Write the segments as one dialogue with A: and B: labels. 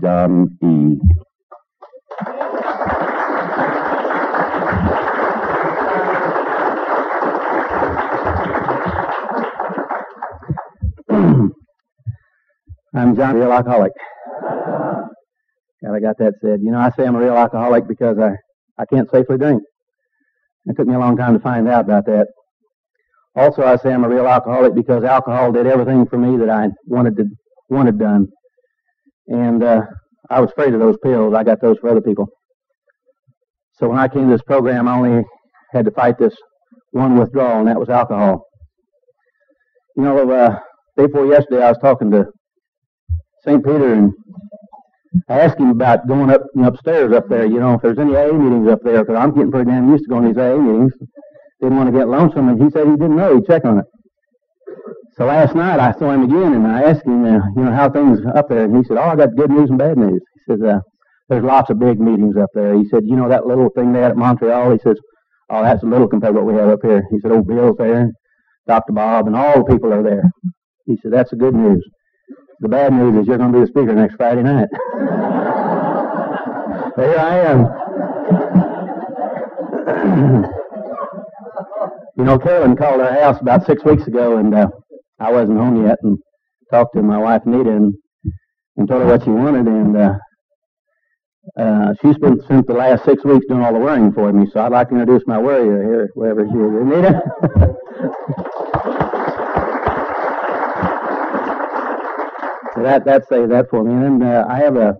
A: John E.
B: I'm John, real alcoholic. God, I got that said. You know, I say I'm a real alcoholic because I, I can't safely drink. It took me a long time to find out about that. Also, I say I'm a real alcoholic because alcohol did everything for me that I wanted to wanted done. And uh, I was afraid of those pills. I got those for other people. So when I came to this program, I only had to fight this one withdrawal, and that was alcohol. You know, uh, day before yesterday, I was talking to St. Peter, and I asked him about going up upstairs up there. You know, if there's any AA meetings up there, because I'm getting pretty damn used to going to these AA meetings. Didn't want to get lonesome, and he said he didn't know. He'd check on it. So last night I saw him again, and I asked him, uh, you know, how things up there, and he said, "Oh, I got good news and bad news." He says, uh, "There's lots of big meetings up there." He said, "You know that little thing they had at Montreal?" He says, "Oh, that's a little compared to what we have up here." He said, "Old Bill's there, and Dr. Bob, and all the people are there." He said, "That's the good news." The bad news is you're going to be the speaker next Friday night. Here I am. you know, Carolyn called our house about six weeks ago, and uh, I wasn't home yet, and talked to my wife Nita and, and told her what she wanted, and uh, uh, she's been spent the last six weeks doing all the worrying for me. So I'd like to introduce my worrier here, wherever she is. Nita. so that that say that for me. And uh, I have a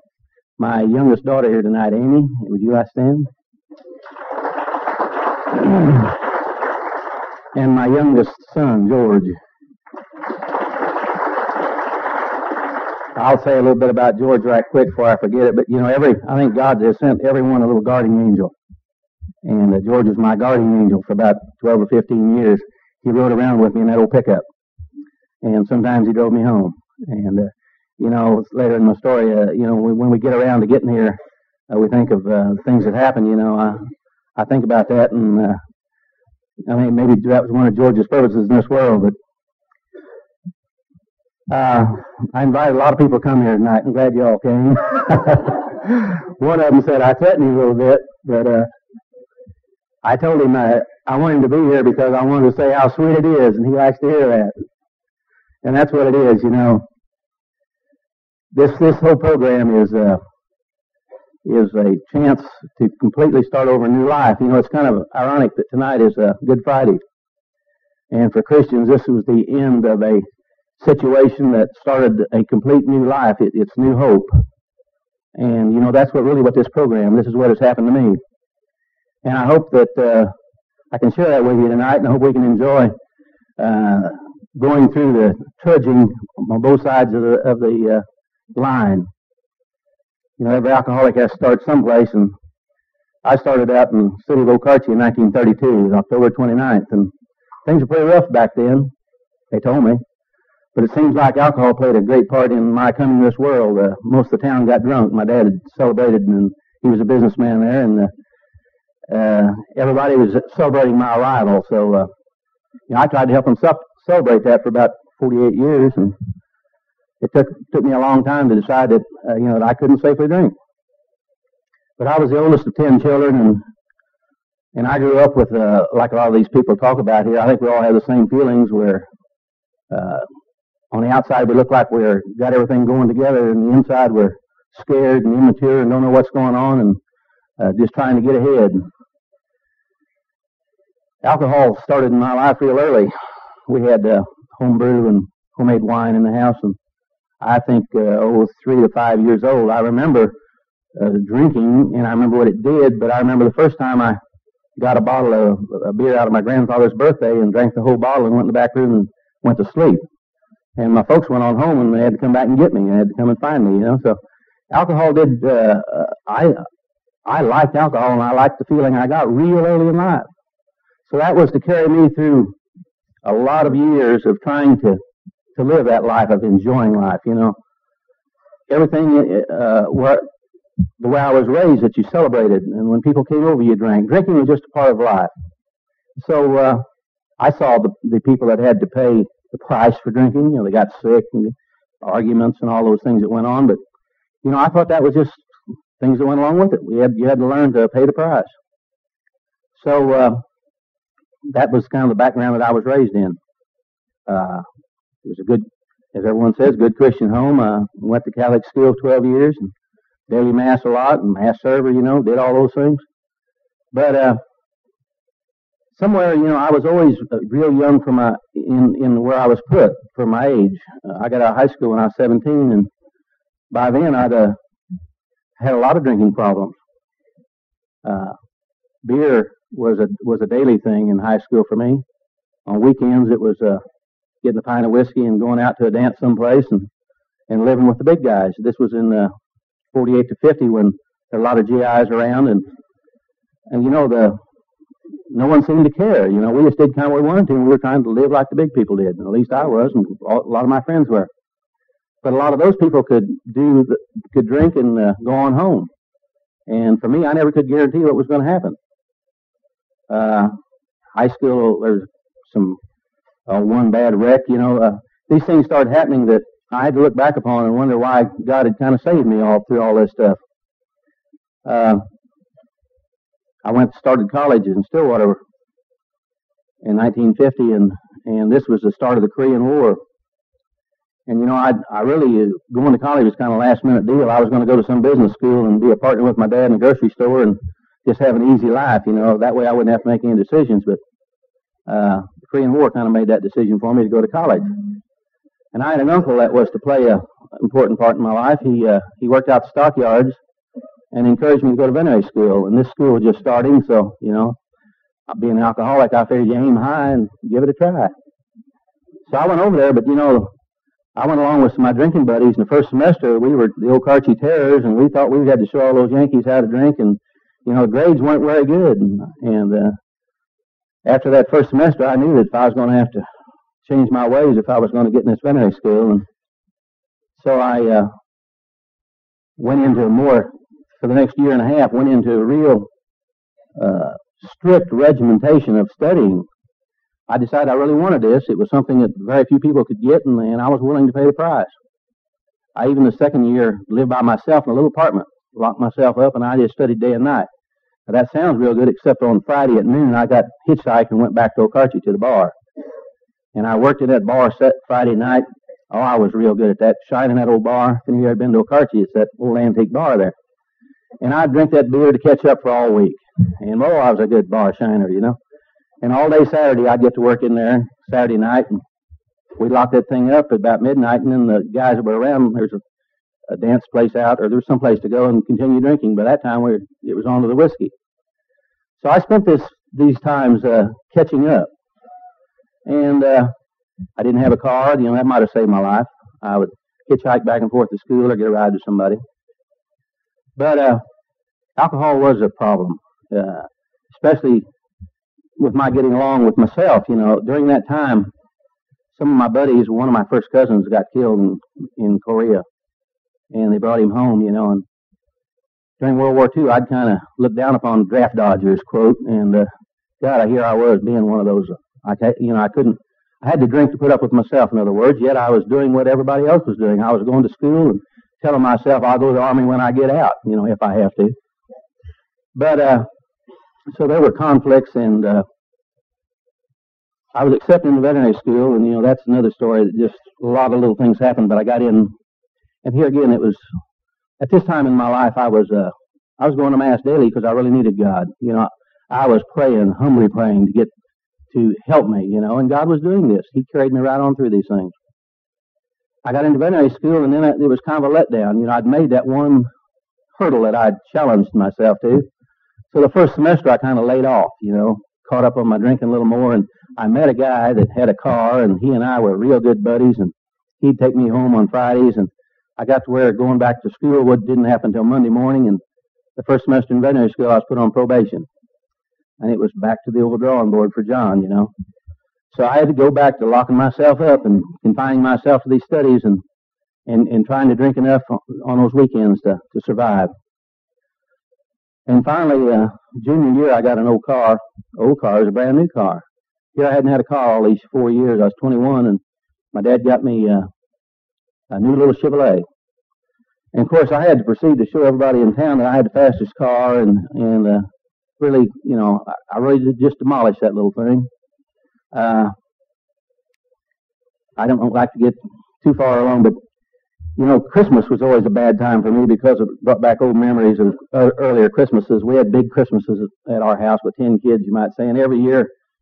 B: my youngest daughter here tonight, Amy. Would you like to stand? and my youngest son, George. I'll say a little bit about George right quick before I forget it. But you know, every I think God has sent everyone a little guardian angel, and uh, George was my guardian angel for about 12 or 15 years. He rode around with me in that old pickup, and sometimes he drove me home. And uh, you know, later in my story, uh, you know, when we get around to getting here, uh, we think of uh, things that happened. You know, I I think about that, and uh, I mean, maybe that was one of George's purposes in this world. But uh, I invited a lot of people to come here tonight. I'm glad you all came. one of them said I threatened him a little bit, but uh, I told him I, I him to be here because I wanted to say how sweet it is, and he likes to hear that. And that's what it is, you know this this whole program is uh, is a chance to completely start over a new life. You know, it's kind of ironic that tonight is uh, Good Friday, and for Christians, this was the end of a situation that started a complete new life. It, it's new hope, and you know that's what really what this program. This is what has happened to me, and I hope that uh, I can share that with you tonight, and I hope we can enjoy. Uh, going through the trudging on both sides of the of the uh, line. You know, every alcoholic has to start someplace, and I started out in the city of Okarche in 1932, October 29th, and things were pretty rough back then, they told me. But it seems like alcohol played a great part in my coming to this world. Uh, most of the town got drunk. My dad had celebrated, and he was a businessman there, and uh, uh, everybody was celebrating my arrival. So, uh, you know, I tried to help them celebrate that for about 48 years, and it took took me a long time to decide that uh, you know that I couldn't safely drink. But I was the oldest of ten children, and and I grew up with uh, like a lot of these people talk about here. I think we all have the same feelings where uh, on the outside we look like we're got everything going together, and the inside we're scared and immature and don't know what's going on and uh, just trying to get ahead. Alcohol started in my life real early. We had uh, home and homemade wine in the house, and I think, uh, oh, three to five years old. I remember uh, drinking, and I remember what it did, but I remember the first time I got a bottle of a beer out of my grandfather's birthday and drank the whole bottle and went in the back room and went to sleep. And my folks went on home and they had to come back and get me. And they had to come and find me, you know. So alcohol did, uh, uh I, I liked alcohol and I liked the feeling I got real early in life. So that was to carry me through a lot of years of trying to to live that life of enjoying life. You know, everything uh, where the way I was raised that you celebrated, and when people came over, you drank. Drinking was just a part of life. So uh, I saw the the people that had to pay the price for drinking. You know, they got sick and arguments and all those things that went on. But you know, I thought that was just things that went along with it. We had you had to learn to pay the price. So uh, that was kind of the background that I was raised in. Uh, it was a good, as everyone says, good Christian home. Uh, went to Catholic school 12 years and daily mass a lot and mass server, you know, did all those things. But uh, somewhere, you know, I was always uh, real young for my in in where I was put for my age. Uh, I got out of high school when I was 17, and by then I'd uh, had a lot of drinking problems. Uh, beer was a was a daily thing in high school for me. On weekends, it was uh, getting a pint of whiskey and going out to a dance someplace and and living with the big guys. This was in uh, 48 to 50 when there were a lot of GIs around and and you know the no one seemed to care. You know, we just did kind of what we wanted to, and we were trying to live like the big people did. At least I was, and a lot of my friends were. But a lot of those people could do, the, could drink and uh, go on home. And for me, I never could guarantee what was going to happen. Uh, high school, there's some uh, one bad wreck. You know, uh, these things started happening that I had to look back upon and wonder why God had kind of saved me all through all this stuff. Uh, I went started college in Stillwater in 1950, and and this was the start of the Korean War. And you know, I I really going to college was kind of last minute deal. I was going to go to some business school and be a partner with my dad in a grocery store and just have an easy life. You know, that way I wouldn't have to make any decisions. But uh, the Korean War kind of made that decision for me to go to college. And I had an uncle that was to play a important part in my life. He uh, he worked out the stockyards and encouraged me to go to veterinary school. And this school was just starting, so, you know, being an alcoholic, I figured you aim high and give it a try. So I went over there, but, you know, I went along with my drinking buddies. In the first semester, we were the Okarche Terrors, and we thought we had to show all those Yankees how to drink, and, you know, grades weren't very good. And, and uh, after that first semester, I knew that if I was going to have to change my ways if I was going to get in this veterinary school. And so I uh, went into a more for the next year and a half went into a real uh, strict regimentation of studying. I decided I really wanted this. It was something that very few people could get, and, and I was willing to pay the price. I even the second year lived by myself in a little apartment, locked myself up, and I just studied day and night. Now, that sounds real good, except on Friday at noon, I got hitchhiked and went back to Okarche to the bar. And I worked at that bar set Friday night. Oh, I was real good at that. Shining that old bar. If you ever been to Okarche, it's that old antique bar there and I'd drink that beer to catch up for all week. And oh, I was a good bar shiner, you know. And all day Saturday, I'd get to work in there Saturday night, and we'd lock that thing up at about midnight, and then the guys that were around, there's a, a dance place out, or there's some place to go and continue drinking. By that time, we it was on to the whiskey. So I spent this these times uh, catching up, and uh, I didn't have a car. You know, that might have saved my life. I would hitchhike back and forth to school or get a ride to somebody. But uh, alcohol was a problem, uh, especially with my getting along with myself. You know, during that time, some of my buddies, one of my first cousins, got killed in in Korea, and they brought him home. You know, and during World War II, I'd kind of looked down upon draft dodgers, quote, and uh, God, here I was being one of those. I, you know, I couldn't. I had to drink to put up with myself. In other words, yet I was doing what everybody else was doing. I was going to school and telling myself I'll go to the army when I get out, you know, if I have to. But uh, so there were conflicts, and uh, I was accepted the veterinary school, and you know that's another story. That just a lot of little things happened, but I got in, and here again it was at this time in my life I was uh, I was going to mass daily because I really needed God. You know, I was praying, humbly praying to get to help me. You know, and God was doing this. He carried me right on through these things. I got into veterinary school, and then it was kind of a letdown. You know, I'd made that one hurdle that I'd challenged myself to. So the first semester, I kind of laid off. You know, caught up on my drinking a little more, and I met a guy that had a car, and he and I were real good buddies, and he'd take me home on Fridays, and I got to where going back to school what didn't happen until Monday morning, and the first semester in veterinary school, I was put on probation, and it was back to the old drawing board for John. You know, so I had to go back to locking myself up and confining myself to these studies and, and, and trying to drink enough on those weekends to, to survive. And finally, uh, junior year, I got an old car. Old car is a brand new car. Here I hadn't had a car all these four years. I was 21, and my dad got me uh, a new little Chevrolet. And of course, I had to proceed to show everybody in town that I had the fastest car, and and uh, really, you know, I, I really just demolished that little thing. Uh, I don't like to get too far along, but you know, Christmas was always a bad time for me because it brought back old memories of uh, earlier Christmases. We had big Christmases at our house with ten kids, you might say, and every year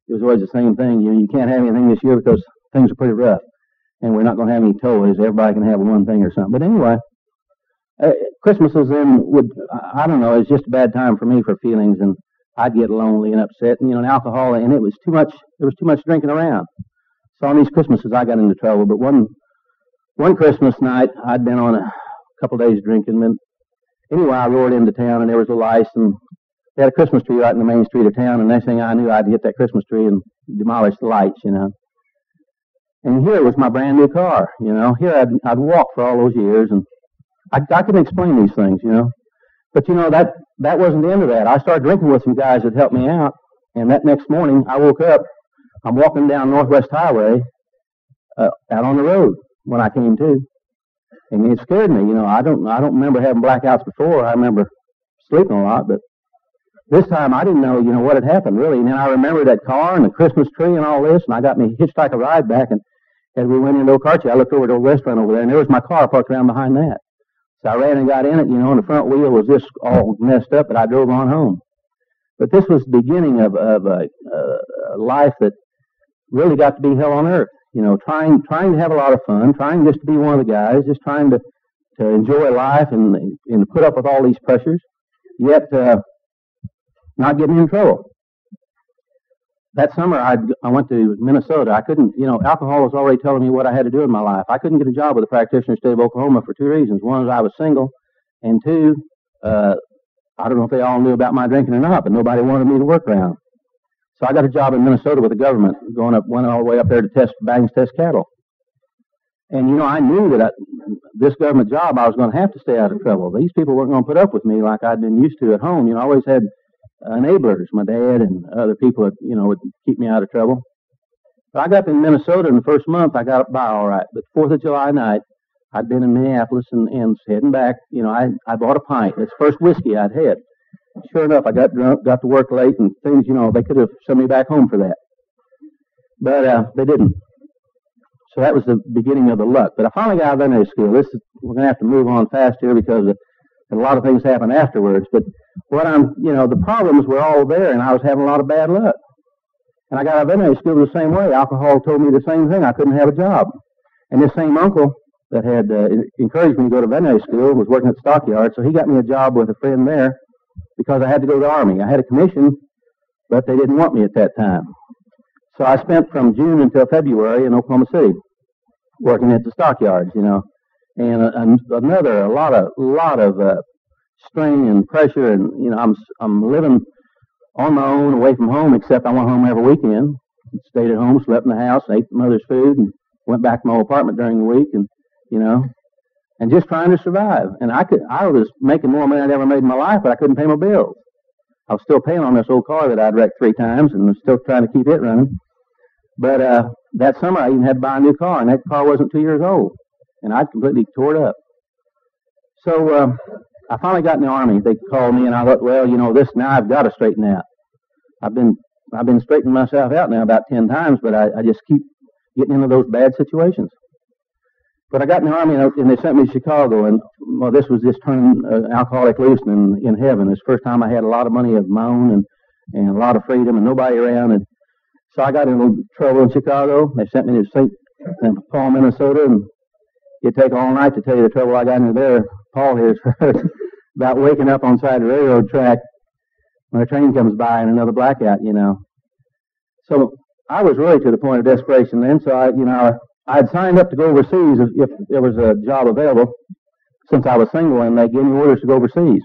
B: it was always the same thing. You you can't have anything this year because things are pretty rough, and we're not going to have any toys. Everybody can have one thing or something. But anyway, uh, Christmases then would I don't know. It's just a bad time for me for feelings, and I'd get lonely and upset, and you know, and alcohol, and it was too much. There was too much drinking around. So on these Christmases, I got into trouble. But one one Christmas night, I'd been on a couple days drinking. And anyway, I roared into town, and there was a lice, and they had a Christmas tree right in the main street of town. And next thing I knew, I'd hit that Christmas tree and demolish the lights, you know. And here was my brand new car, you know. Here I'd I'd walked for all those years, and I I couldn't explain these things, you know. But you know that that wasn't the end of that. I started drinking with some guys that helped me out, and that next morning I woke up. I'm walking down Northwest Highway, uh, out on the road, when I came to. And it scared me. You know, I don't I don't remember having blackouts before. I remember sleeping a lot, but this time I didn't know, you know, what had happened really. And then I remember that car and the Christmas tree and all this, and I got me hitchhike a ride back. And as we went into Okarche, I looked over to a restaurant over there, and there was my car parked around behind that. So I ran and got in it, you know, and the front wheel was just all messed up, but I drove on home. But this was the beginning of, of a, a life that really got to be hell on earth you know, trying trying to have a lot of fun, trying just to be one of the guys, just trying to to enjoy life and and put up with all these pressures, yet uh, not getting in trouble. That summer, I I went to Minnesota. I couldn't, you know, alcohol was already telling me what I had to do in my life. I couldn't get a job with a practitioner state of Oklahoma for two reasons. One is I was single, and two, uh, I don't know if they all knew about my drinking or not, but nobody wanted me to work around. So I got a job in Minnesota with the government, going up, went all the way up there to test Bangs, test cattle. And you know, I knew that I, this government job, I was going to have to stay out of trouble. These people weren't going to put up with me like I'd been used to at home. You know, I always had enablers, my dad and other people that you know would keep me out of trouble. But I got up in Minnesota in the first month. I got by all right. But Fourth of July night, I'd been in Minneapolis and, and heading back. You know, I I bought a pint. It's the first whiskey I'd had sure enough, I got drunk, got to work late, and things, you know, they could have sent me back home for that. But uh, they didn't. So that was the beginning of the luck. But I finally got out of veterinary school. This is, we're going to have to move on fast here because a lot of things happened afterwards. But what I'm, you know, the problems were all there, and I was having a lot of bad luck. And I got out of veterinary school the same way. Alcohol told me the same thing. I couldn't have a job. And this same uncle that had uh, encouraged me to go to veterinary school was working at the stockyard, so he got me a job with a friend there because I had to go to the Army. I had a commission, but they didn't want me at that time. So I spent from June until February in Oklahoma City working at the stockyards, you know. And, another, a lot of, lot of uh, strain and pressure, and you know, I'm I'm living on my own, away from home, except I went home every weekend. Stayed at home, slept in the house, ate mother's food, and went back to my apartment during the week, and you know, and just trying to survive. And I could, I was making more money I'd ever made in my life, but I couldn't pay my bills. I was still paying on this old car that I'd wrecked three times, and was still trying to keep it running. But uh, that summer, I even had to buy a new car, and that car wasn't two years old, and I'd completely tore it up. So uh, I finally got in the army. They called me, and I thought, well, you know, this now I've got to straighten out. I've been I've been straightening myself out now about ten times, but I, I just keep getting into those bad situations. But I got in the army and they sent me to Chicago, and well, this was just turning uh, alcoholic loose in, in heaven. It's the first time I had a lot of money of my own and and a lot of freedom and nobody around. And so I got in trouble in Chicago. They sent me to St. Paul, Minnesota, and it'd take all night to tell you the trouble I got into there. Paul here's heard about waking up on side of the railroad track when a train comes by and another blackout, you know. So I was really to the point of desperation then. So I, you know, I had signed up to go overseas if, if there was a job available since I was single and they gave me orders to go overseas.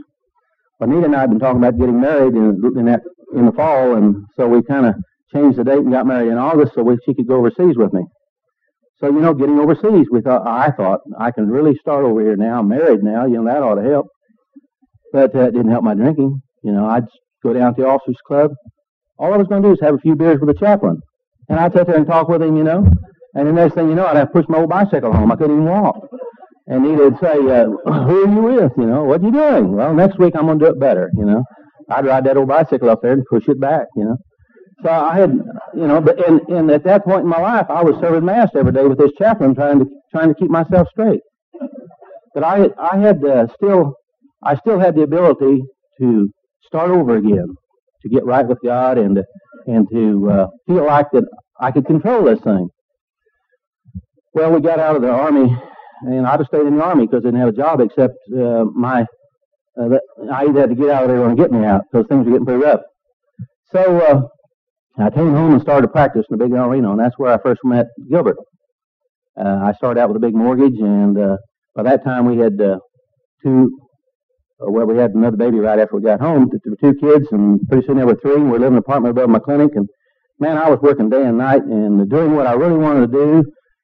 B: Anita and I had been talking about getting married in, in that in the fall, and so we kind of changed the date and got married in August so we, she could go overseas with me. So you know, getting overseas, we thought I thought I can really start over here now. I'm married now, you know that ought to help. But that didn't help my drinking. You know, I'd go down to the officers' club. All I was going to do is have a few beers with the chaplain, and I'd sit there and talk with him. You know, and the next thing you know, I'd have to push my old bicycle home. I couldn't even walk. And he'd say, uh, "Who are you with? You know, what are you doing?" Well, next week I'm going to do it better. You know, I'd ride that old bicycle up there and push it back. You know, so I had, you know, but and, and at that point in my life, I was serving mass every day with this chaplain, trying to trying to keep myself straight. But I I had uh, still I still had the ability to start over again, to get right with God, and to, and to uh, feel like that I could control this thing. Well, we got out of the army, and I just stayed in the army because I didn't have a job except uh, my. Uh, I either had to get out or were going to get me out because things were getting pretty rough. So uh, I came home and started practice in the big arena, and that's where I first met Gilbert. Uh, I started out with a big mortgage, and uh, by that time we had uh, two. Well, we had another baby right after we got home. There were two kids, and pretty soon there were three. We were living in an apartment above my clinic, and man, I was working day and night and doing what I really wanted to do.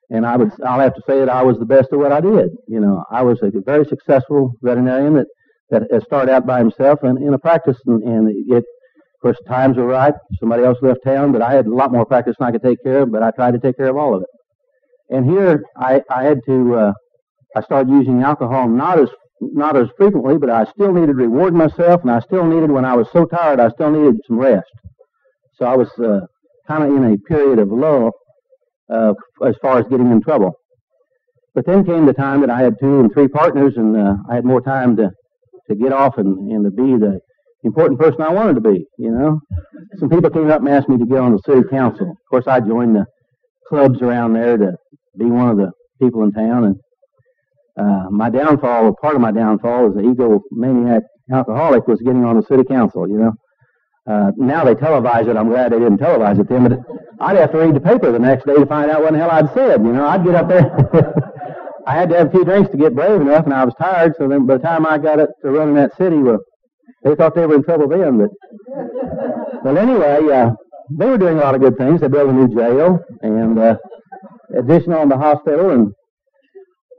B: And I would, I'll have to say that I was the best at what I did. You know, I was a very successful veterinarian that that started out by himself and in a practice, and, and it, of course, times were right. Somebody else left town, but I had a lot more practice than I could take care of. But I tried to take care of all of it. And here, I, I had to, uh, I started using alcohol not as not as frequently, but I still needed to reward myself, and I still needed, when I was so tired, I still needed some rest. So I was uh, kind of in a period of lull uh, as far as getting in trouble. But then came the time that I had two and three partners, and uh, I had more time to to get off and, and to be the important person I wanted to be. You know, some people came up and asked me to get on the city council. Of course, I joined the clubs around there to be one of the people in town. And uh, my downfall, or part of my downfall, as an egomaniac alcoholic, was getting on the city council. You know, uh, now they televise it. I'm glad they didn't televise it then, but I'd have to read the paper the next day to find out what the hell I'd said. You know, I'd get up there. I had to have a few drinks to get brave enough, and I was tired. So then, by the time I got up to running that city, well, they thought they were in trouble then. But, but anyway, uh, they were doing a lot of good things. They built a new jail and uh, addition on the hospital. And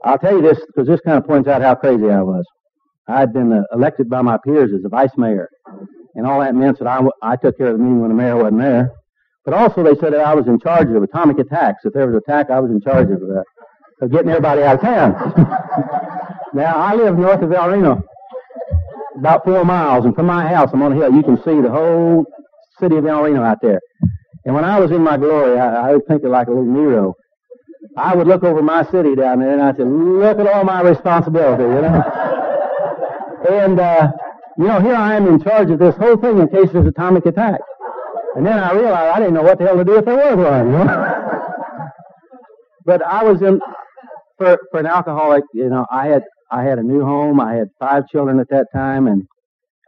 B: I'll tell you this because this kind of points out how crazy I was. I had been uh, elected by my peers as a vice mayor and all that meant that I, I took care of the meeting when the mayor wasn't there. But also they said that I was in charge of atomic attacks. If there was an attack, I was in charge of, uh, of getting everybody out of town. now, I live north of El Reno, about four miles, and from my house, I'm on a hill. You can see the whole city of El Reno out there. And when I was in my glory, I, I would think of like a little Nero. I would look over my city down there, and I'd say, look at all my responsibility, you know? and, uh, you know, here I am in charge of this whole thing in case there's atomic attack. And then I realized I didn't know what the hell to do if there was one. You know? but I was in for for an alcoholic. You know, I had I had a new home. I had five children at that time, and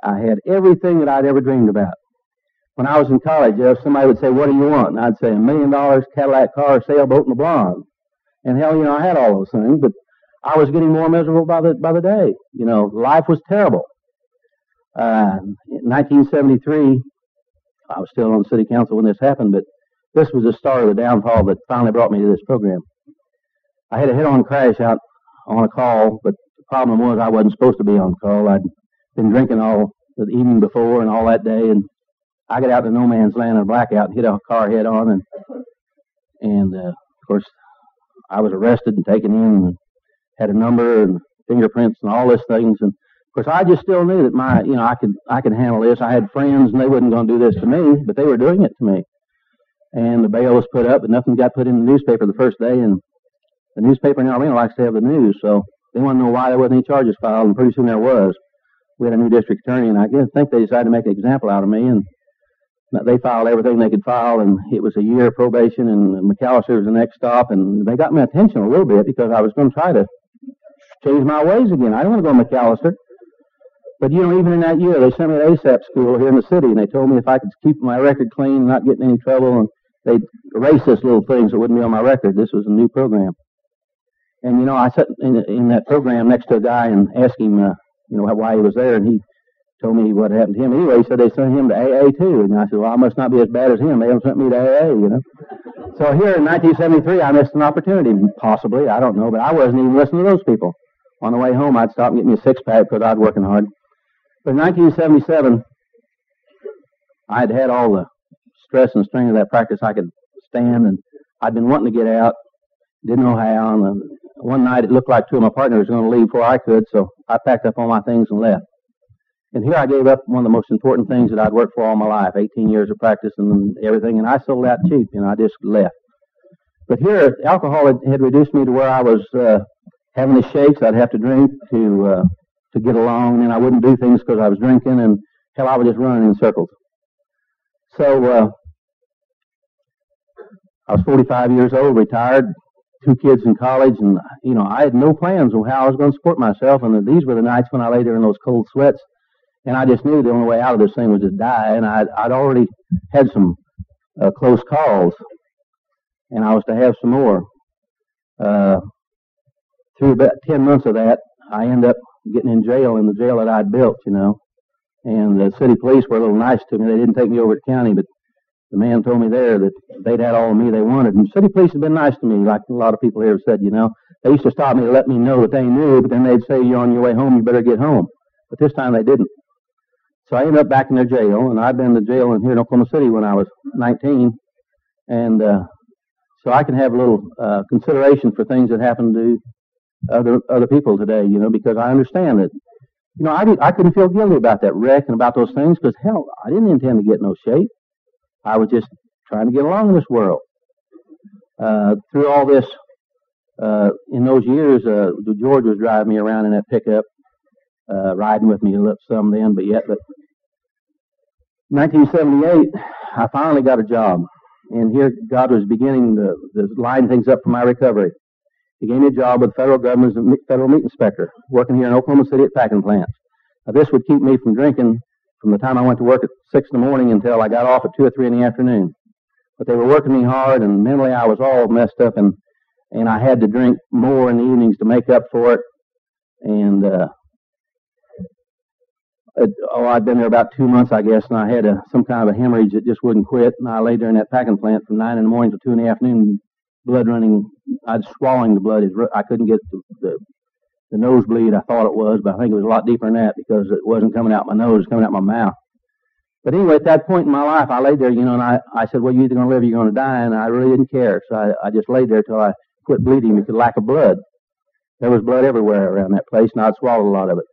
B: I had everything that I'd ever dreamed about. When I was in college, if somebody would say, "What do you want?" and I'd say, "A million dollars, Cadillac car, sailboat, and a blonde." And hell, you know, I had all those things, but I was getting more miserable by the by the day. You know, life was terrible. Uh, in 1973, I was still on the city council when this happened, but this was the start of the downfall that finally brought me to this program. I had a head-on crash out on a call, but the problem was I wasn't supposed to be on call. I'd been drinking all the evening before and all that day, and I got out to no man's land in a blackout and hit a car head on, and and uh, of course I was arrested and taken in and had a number and fingerprints and all these things, and of course, I just still knew that my, you know, I could, I could handle this. I had friends, and they wasn't going to do this to me, but they were doing it to me. And the bail was put up, but nothing got put in the newspaper the first day. And the newspaper in Reno likes to have the news, so they want to know why there wasn't any charges filed. And pretty soon there was. We had a new district attorney, and I think they decided to make an example out of me. And they filed everything they could file, and it was a year of probation. And McAlester was the next stop, and they got my attention a little bit because I was going to try to change my ways again. I didn't want to go to McAlester. But you know, even in that year, they sent me to ASAP school here in the city, and they told me if I could keep my record clean not get in any trouble, and they'd erase this little thing so it wouldn't be on my record. This was a new program. And you know, I sat in, in that program next to a guy and asked him, uh, you know, why he was there, and he told me what happened to him. Anyway, he said they sent him to AA too, and I said, well, I must not be as bad as him. They haven't sent me to AA, you know. So here in 1973, I missed an opportunity, possibly, I don't know, but I wasn't even listening to those people. On the way home, I'd stop and get me a six pack because I'd working hard. But in 1977, I had had all the stress and strain of that practice I could stand, and I'd been wanting to get out, didn't know how, and uh, one night it looked like two of my partners were going to leave before I could, so I packed up all my things and left. And here I gave up one of the most important things that I'd worked for all my life, 18 years of practice and everything, and I sold out cheap, and I just left. But here, alcohol had, had reduced me to where I was uh, having the shakes. I'd have to drink to uh, to get along, and I wouldn't do things because I was drinking, and hell, I was just running in circles. So uh, I was 45 years old, retired, two kids in college, and you know I had no plans on how I was going to support myself. And these were the nights when I lay there in those cold sweats, and I just knew the only way out of this thing was to die. And I'd, I'd already had some uh, close calls, and I was to have some more. Uh, through about 10 months of that, I ended up getting in jail in the jail that I'd built, you know. And the city police were a little nice to me. They didn't take me over to county, but the man told me there that they'd had all of me they wanted. And the city police had been nice to me, like a lot of people here have said, you know. They used to stop me to let me know that they knew, but then they'd say, you're on your way home, you better get home. But this time they didn't. So I ended up back in their jail, and I'd been to jail in here in Oklahoma City when I was 19. And uh, so I can have a little uh, consideration for things that happen to other other people today, you know, because I understand that, you know, I did, I couldn't feel guilty about that wreck and about those things because hell, I didn't intend to get no shape. I was just trying to get along in this world. Uh, through all this, uh, in those years, uh, George was driving me around in that pickup, uh, riding with me a little some then, but yet, but 1978, I finally got a job, and here God was beginning to, to line things up for my recovery. He gave me a job with the federal government as a federal meat inspector, working here in Oklahoma City at packing plants. Now, this would keep me from drinking from the time I went to work at six in the morning until I got off at two or three in the afternoon. But they were working me hard, and mentally I was all messed up, and and I had to drink more in the evenings to make up for it. And uh, Uh, oh, I'd been there about two months, I guess, and I had a, some kind of a hemorrhage that just wouldn't quit. And I lay there in that packing plant from nine in the morning to two in the afternoon, blood running. I'd swallowing the blood. I couldn't get the, the the nosebleed. I thought it was, but I think it was a lot deeper than that because it wasn't coming out my nose, it was coming out my mouth. But anyway, at that point in my life, I laid there, you know, and I, I said, well, you're either going to live or you're going to die, and I really didn't care. So I, I just laid there till I quit bleeding because of lack of blood. There was blood everywhere around that place, and I'd swallowed a lot of it.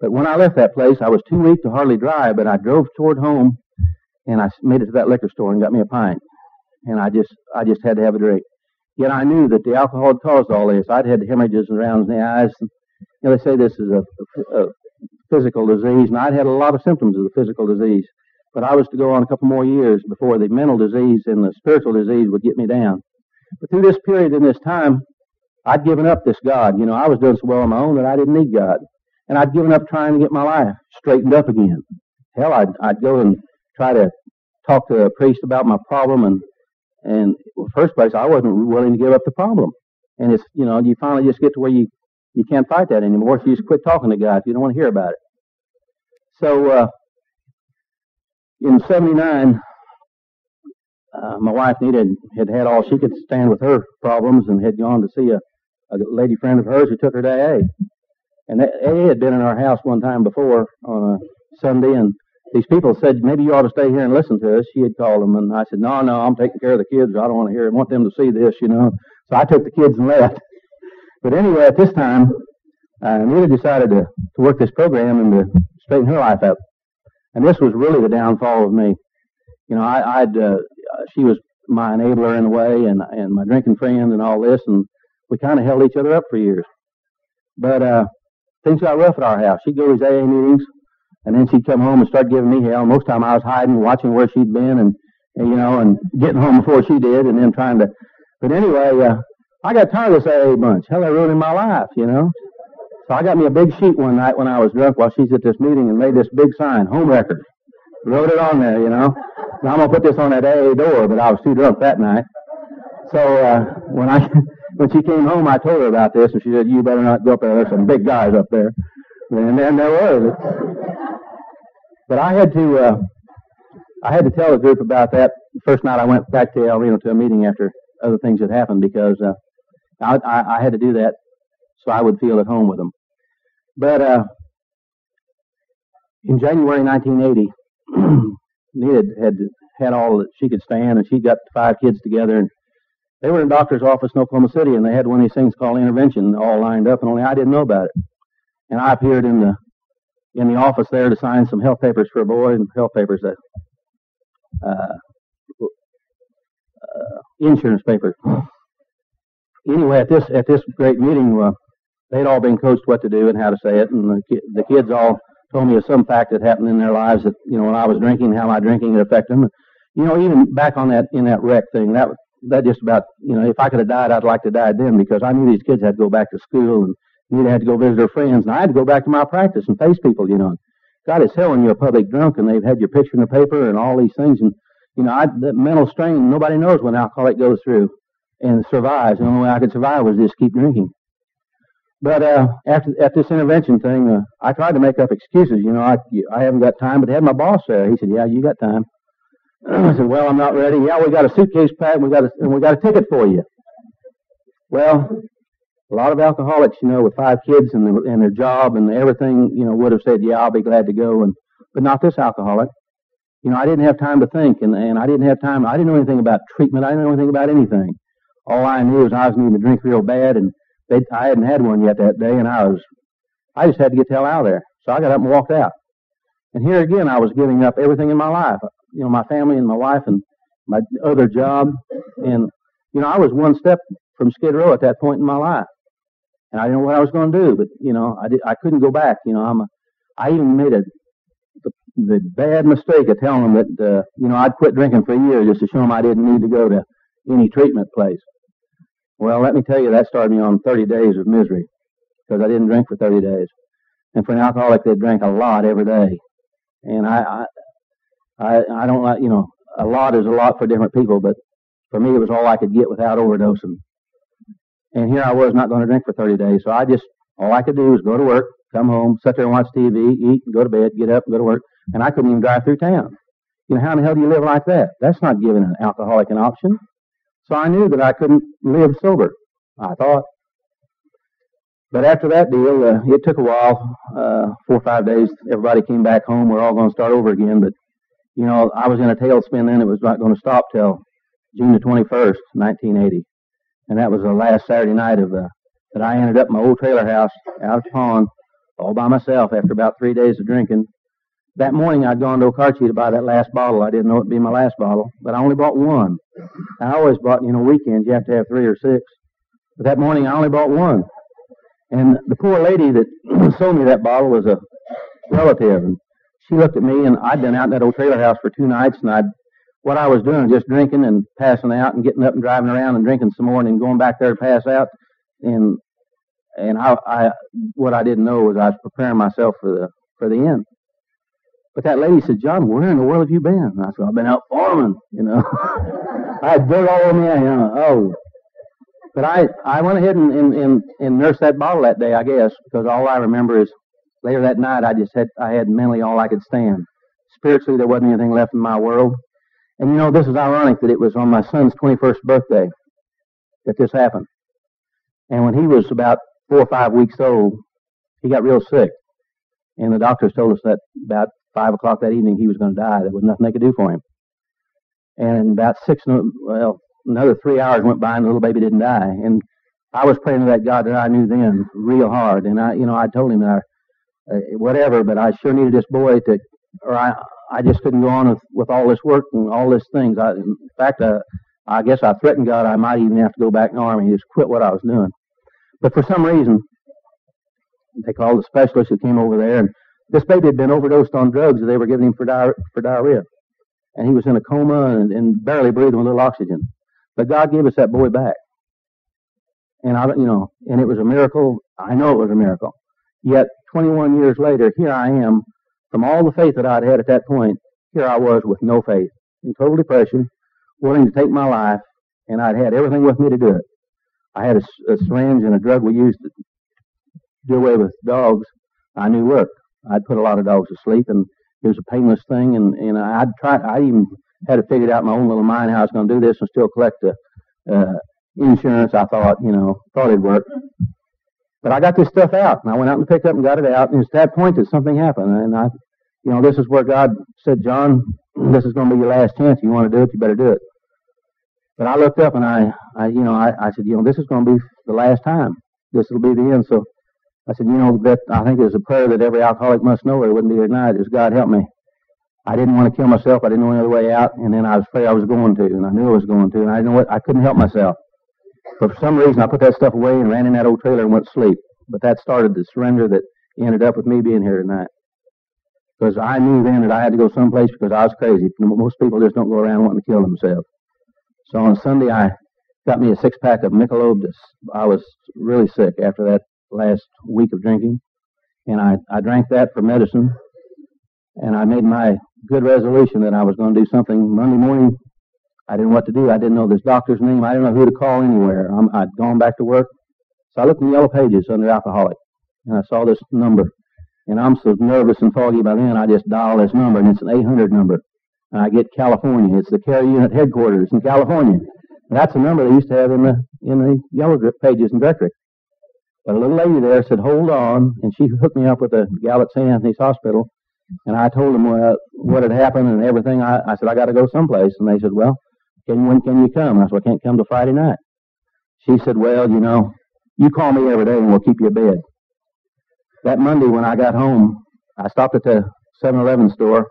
B: But when I left that place, I was too weak to hardly drive, but I drove toward home, and I made it to that liquor store and got me a pint. And I just, I just had to have a drink. Yet I knew that the alcohol had caused all this. I'd had hemorrhages and rounds in the eyes. And, you know, they say this is a, a, a physical disease, and I'd had a lot of symptoms of the physical disease. But I was to go on a couple more years before the mental disease and the spiritual disease would get me down. But through this period in this time, I'd given up this God. You know, I was doing so well on my own that I didn't need God. And I'd given up trying to get my life straightened up again. Hell, I'd, I'd go and try to talk to a priest about my problem and and well, first place, I wasn't willing to give up the problem. And it's, you know, you finally just get to where you, you can't fight that anymore. So you just quit talking to God if you don't want to hear about it. So, uh, in 79, uh, my wife Nita, had had all she could stand with her problems and had gone to see a, a lady friend of hers who took her to AA. And AA had been in our house one time before on a Sunday and these people said, maybe you ought to stay here and listen to us. She had called them, and I said, no, no, I'm taking care of the kids. I don't want to hear. It. I want them to see this, you know. So I took the kids and left. But anyway, at this time, uh, Anita decided to, to work this program and to straighten her life up. And this was really the downfall of me. You know, I, I'd, uh, she was my enabler in a way and, and my drinking friend and all this, and we kind of held each other up for years. But, uh, things got rough at our house. She'd go to these AA meetings and then she'd come home and start giving me hell. Most time I was hiding, watching where she'd been, and, and you know, and getting home before she did, and then trying to. But anyway, uh, I got tired of this AA bunch. Hell, they're ruining my life, you know. So I got me a big sheet one night when I was drunk while she's at this meeting and made this big sign, home record. Wrote it on there, you know. Now I'm gonna put this on that AA door, but I was too drunk that night. So uh, when I when she came home, I told her about this, and she said, "You better not go up there. There's some big guys up there." And then there was. But I had to, uh, I had to tell the group about that the first night I went back to El Reno to a meeting after other things had happened because uh, I, I, I had to do that so I would feel at home with them. But uh, in January 1980, Nita had had all that she could stand, and she got five kids together, and They were in doctor's office in Oklahoma City, and they had one of these things called intervention all lined up, and only I didn't know about it. And I appeared in the in the office there to sign some health papers for a boy, and health papers that uh, uh, insurance papers. Anyway, at this at this great meeting, uh, they'd all been coached what to do and how to say it, and the, ki- the kids all told me of some fact that happened in their lives that you know when I was drinking, how my drinking had affected them. You know, even back on that in that wreck thing, that that just about you know if I could have died, I'd like to die then because I knew these kids had to go back to school and knew had to go visit their friends, and I had to go back to my practice and face people. You know, God is hell when you're a public drunk and they've had your picture in the paper and all these things, and you know, I, that mental strain nobody knows what an alcoholic goes through and survives. The only way I could survive was just keep drinking. But uh, after at this intervention thing, uh, I tried to make up excuses. You know, I I haven't got time, but they had my boss there. He said, "Yeah, you got time." I said, "Well, I'm not ready." Yeah, we got a suitcase packed. We got a, and we got a ticket for you. Well, a lot of alcoholics, you know, with five kids and, the, and their job and everything, you know, would have said, "Yeah, I'll be glad to go." And but not this alcoholic. You know, I didn't have time to think, and and I didn't have time. I didn't know anything about treatment. I didn't know anything about anything. All I knew was I was needing to drink real bad, and they, I hadn't had one yet that day, and I was, I just had to get the hell out of there. So I got up and walked out. And here again, I was giving up everything in my life. You know, my family and my wife and my other job, and you know, I was one step from Skid Row at that point in my life, and I didn't know what I was going to do. But you know, I did, I couldn't go back. You know, I'm a, I even made a the, the bad mistake of telling them that uh, you know I'd quit drinking for a year just to show them I didn't need to go to any treatment place. Well, let me tell you, that started me on 30 days of misery because I didn't drink for 30 days. And for an alcoholic, they drink a lot every day. And I, I, I, I don't like, you know, a lot is a lot for different people, but for me, it was all I could get without overdosing. And here I was not going to drink for 30 days, so I just, all I could do was go to work, come home, sit there and watch TV, eat, go to bed, get up, go to work, and I couldn't even drive through town. You know, how in the hell do you live like that? That's not giving an alcoholic an option. So I knew that I couldn't live sober, I thought. But after that deal, uh, it took a while, uh, four or five days. Everybody came back home. We're all going to start over again. But, you know, I was in a tailspin then. It was not going to stop till June the 21st, 1980. And that was the last Saturday night of the, that I ended up in my old trailer house out of the pond all by myself after about three days of drinking. That morning I'd gone to Okarche to buy that last bottle. I didn't know it'd be my last bottle, but I only bought one. I always bought, you know, weekends you have to have three or six. But that morning I only bought one. And the poor lady that sold me that bottle was a relative, and she looked at me, and I'd been out in that old trailer house for two nights, and I'd what I was doing was just drinking and passing out and getting up and driving around and drinking some more and then going back there to pass out, and and I, I what I didn't know was I was preparing myself for the for the end. But that lady said, John, where in the world have you been? And I said, I've been out farming, you know. I had dirt all over me, you know. Oh. But I, I went ahead and, and, and, and nursed that bottle that day, I guess, because all I remember is later that night I just had, I had mentally all I could stand. Spiritually, there wasn't anything left in my world. And you know, this is ironic that it was on my son's 21st birthday that this happened. And when he was about four or five weeks old, he got real sick. And the doctors told us that about five o'clock that evening he was going to die. There was nothing they could do for him. And about six, well, another three hours went by and the little baby didn't die. And I was praying to that God that I knew then real hard. And I, you know, I told him that uh, whatever, but I sure needed this boy to, or I, I just couldn't go on with, with all this work and all these things. I, in fact, uh, I guess I threatened God I might even have to go back in the army and just quit what I was doing. But for some reason, they called the specialist who came over there and this baby had been overdosed on drugs that they were giving him for, di- for diarrhea. And he was in a coma and, and barely breathing with little oxygen. But God gave us that boy back. And I, you know, and it was a miracle. I know it was a miracle. Yet 21 years later, here I am, from all the faith that I'd had at that point, here I was with no faith, in total depression, willing to take my life, and I'd had everything with me to do it. I had a, a syringe and a drug we used to do away with dogs. I knew worked. I'd put a lot of dogs to sleep, and it was a painless thing. And and I'd try. I even had it figured out in my own little mind how I was going to do this and still collect the uh, insurance. I thought, you know, thought it'd work. But I got this stuff out, and I went out and picked up and got it out. And it's that point that something happened, and I, you know, this is where God said, John, this is going to be your last chance. You want to do it, you better do it. But I looked up and I, I, you know, I, I said, you know, this is going to be the last time. This will be the end. So I said, you know, that I think there's a prayer that every alcoholic must know, or it wouldn't be here tonight. Is God help me. I didn't want to kill myself. I didn't know any other way out, and then I was afraid I was going to, and I knew I was going to, and I didn't know what. I couldn't help myself. But for some reason, I put that stuff away and ran in that old trailer and went to sleep. But that started the surrender that ended up with me being here tonight. Because I knew then that I had to go someplace because I was crazy. Most people just don't go around wanting to kill themselves. So on Sunday, I got me a six pack of Michelob. I was really sick after that last week of drinking, and I I drank that for medicine. And I made my good resolution that I was going to do something Monday morning. I didn't know what to do. I didn't know this doctor's name. I didn't know who to call anywhere. I'm, I'd gone back to work. So I looked in the yellow pages under alcoholic, and I saw this number. And I'm so nervous and foggy by then, I just dial this number, and it's an 800 number. And I get California. It's the care unit headquarters in California. And that's the number they used to have in the in the yellow pages in directory. But a little lady there said, "Hold on," and she hooked me up with a gal at St. Anthony's Hospital. And I told them uh, what had happened and everything. I, I said, "I got to go someplace," and they said, "Well, can when can you come?" I said, "I can't come till Friday night." She said, "Well, you know, you call me every day and we'll keep you a bed." That Monday when I got home, I stopped at the 7-Eleven store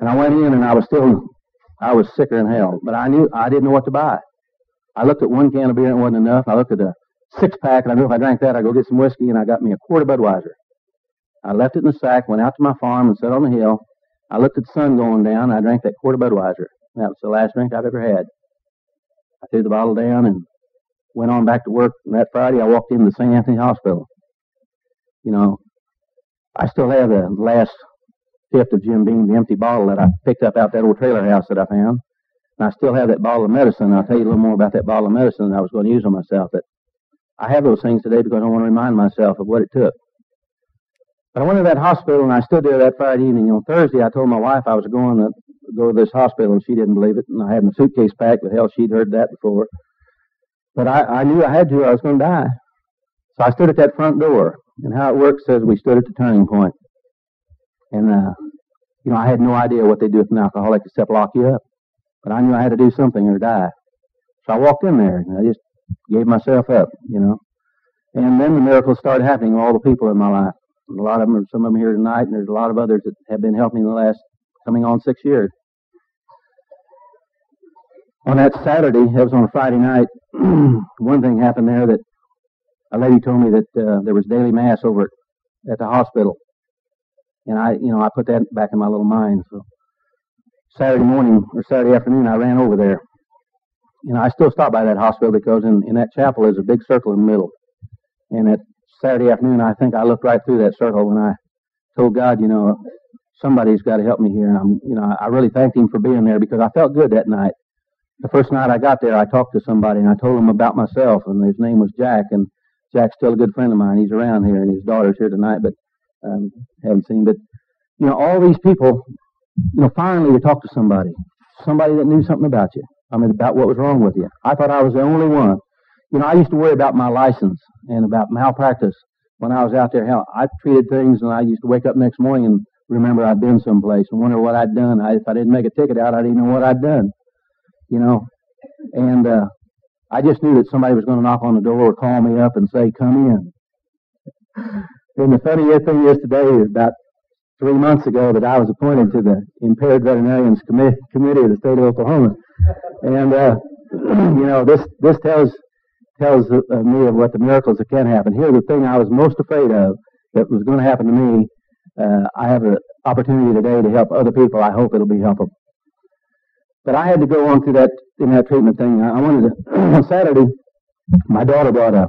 B: and I went in and I was still, I was sicker than hell. But I knew I didn't know what to buy. I looked at one can of beer and it wasn't enough. I looked at a six pack and I knew if I drank that I'd go get some whiskey and I got me a quart of Budweiser. I left it in the sack, went out to my farm and sat on the hill. I looked at the sun going down. I drank that quart of Budweiser. That was the last drink I've ever had. I threw the bottle down and went on back to work. And that Friday, I walked into the St. Anthony Hospital. You know, I still have the last fifth of Jim Beam, the empty bottle that I picked up out that old trailer house that I found. And I still have that bottle of medicine. I'll tell you a little more about that bottle of medicine I was going to use on myself. But I have those things today because I want to remind myself of what it took. But I went to that hospital and I stood there that Friday evening. On Thursday, I told my wife I was going to go to this hospital and she didn't believe it. And I had my suitcase packed, but hell, she'd heard that before. But I, I knew I had to, I was going to die. So I stood at that front door. And how it works says we stood at the turning point. And, uh, you know, I had no idea what they do with an alcoholic except lock you up. But I knew I had to do something or die. So I walked in there and I just gave myself up, you know. And then the miracles started happening all the people in my life. A lot of them, some of them here tonight, and there's a lot of others that have been helping me the last coming on six years. On that Saturday, it was on a Friday night. one thing happened there that a lady told me that uh, there was daily mass over at, the hospital, and I, you know, I put that back in my little mind. So Saturday morning or Saturday afternoon, I ran over there. Know, I still stop by that hospital because in, in that chapel is a big circle in the middle, and at Saturday afternoon, I think I looked right through that circle when I told God, you know, somebody's got to help me here. And I'm, you know, I really thanked Him for being there because I felt good that night. The first night I got there, I talked to somebody and I told him about myself, and his name was Jack. And Jack's still a good friend of mine. He's around here, and his daughter's here tonight, but um, haven't seen. But you know, all these people, you know, finally you talk to somebody, somebody that knew something about you. I mean, about what was wrong with you. I thought I was the only one you know, I used to worry about my license and about malpractice when I was out there. Hell, I treated things, and I used to wake up next morning and remember I'd been someplace and wonder what I'd done. I, if I didn't make a ticket out, I didn't know what I'd done. You know, and uh, I just knew that somebody was going to knock on the door or call me up and say, "Come in." And the funny thing is today is about three months ago that I was appointed to the Impaired Veterinarians Committee, of the State of Oklahoma, and uh, you know this this tells tells uh, me of what the miracles that can happen. Here, the thing I was most afraid of that was going to happen to me, uh, I have an opportunity today to help other people. I hope it'll be helpful. But I had to go on through that in that treatment thing. I wanted to on Saturday. My daughter brought a,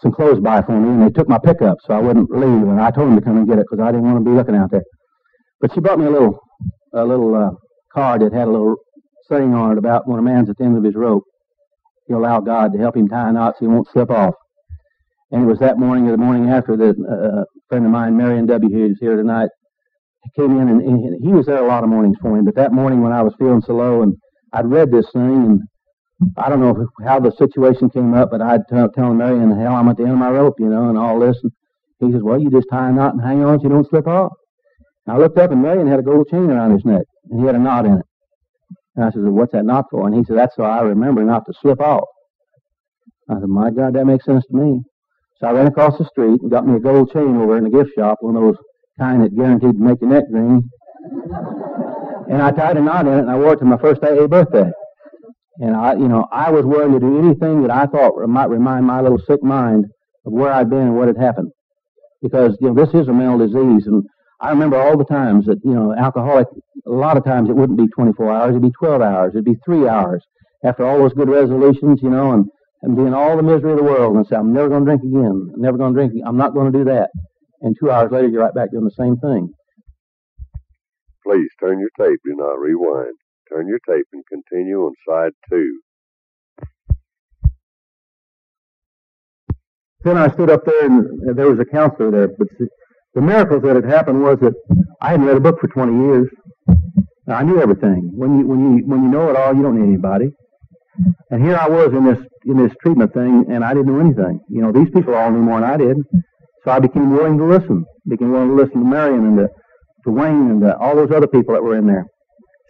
B: some clothes by for me, and they took my pickup so I wouldn't leave. And I told them to come and get it because I didn't want to be looking out there. But she brought me a little a little uh, card that had a little saying on it about when a man's at the end of his rope he'll allow God to help him tie a knot so he won't slip off. And it was that morning or the morning after that uh, a friend of mine, Marion W., who's here tonight, came in and, and, he was there a lot of mornings for me. But that morning when I was feeling so low and I'd read this thing and I don't know how the situation came up, but I'd t- telling Marion, hell, I'm at the end of my rope, you know, and all this. And he says, well, you just tie a knot and hang on so you don't slip off. And I looked up and Marion had a gold chain around his neck and he had a knot in it. And I said, well, what's that knot for? And he said, that's so I remember not to slip off. I said, my God, that makes sense to me. So I ran across the street and got me a gold chain over in the gift shop, one of those kind that guaranteed to make your neck green. and I tied a knot in it and I wore it to my first AA birthday. And I, you know, I was willing to do anything that I thought might remind my little sick mind of where I'd been and what had happened. Because, you know, this is a mental disease and I remember all the times that, you know, alcoholic, a lot of times it wouldn't be 24 hours, it'd be 12 hours, it'd be three hours. After all those good resolutions, you know, and, and being all the misery of the world and say, I'm never going to drink again, I'm never going to drink, again. I'm not going to do that. And two hours later, you're right back doing the same thing.
A: Please turn your tape, do not rewind. Turn your tape and continue on side two.
B: Then I stood up there and there was a counselor there, but the miracles that had happened was that I hadn't read a book for 20 years. Now, I knew everything. When you when you when you know it all, you don't need anybody. And here I was in this in this treatment thing, and I didn't know anything. You know, these people all knew more than I did. So I became willing to listen. Became willing to listen to Marion and to, to Wayne and to all those other people that were in there,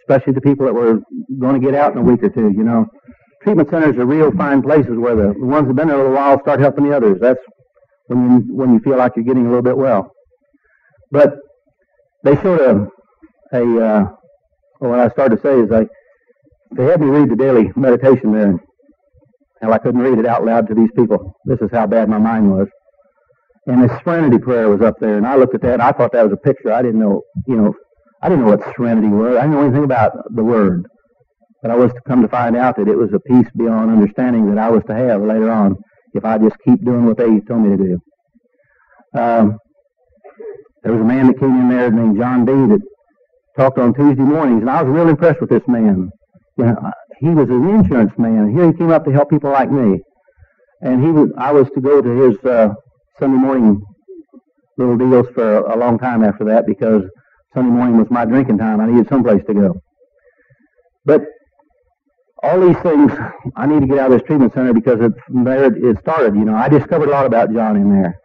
B: especially the people that were going to get out in a week or two. You know, treatment centers are real fine places where the, the ones that have been there a little while start helping the others. That's when you when you feel like you're getting a little bit well. But they showed a, a uh, well, what I started to say is they, they had me read the daily meditation there, and I couldn't read it out loud to these people. This is how bad my mind was. And the serenity prayer was up there, and I looked at that, and I thought that was a picture. I didn't know, you know, I didn't know what serenity was. I didn't know anything about the word. But I was to come to find out that it was a peace beyond understanding that I was to have later on if I just keep doing what they told me to do. Um, there was a man that came in there named John D. that talked on Tuesday mornings, and I was real impressed with this man. You know, he was an insurance man. Here he came up to help people like me, and he was. I was to go to his uh, Sunday morning little deals for a long time after that because Sunday morning was my drinking time. I needed someplace to go. But all these things, I need to get out of this treatment center because it, there it started. You know, I discovered a lot about John in there.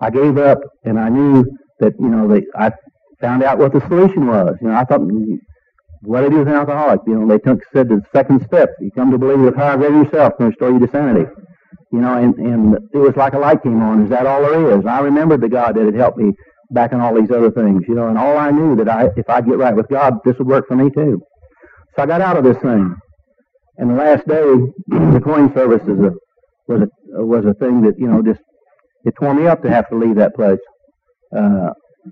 B: I gave up, and I knew that you know they I found out what the solution was. You know, I thought what I do with an alcoholic? You know, they took said the second step. You come to believe the power of yourself can restore you to sanity. You know, and and it was like a light came on. Is that all there is? I remembered the God that had helped me back in all these other things. You know, and all I knew that I if I get right with God, this would work for me too. So I got out of this thing. And the last day, the coin service is a, was a was a thing that you know just it tore me up to have to leave that place. Uh,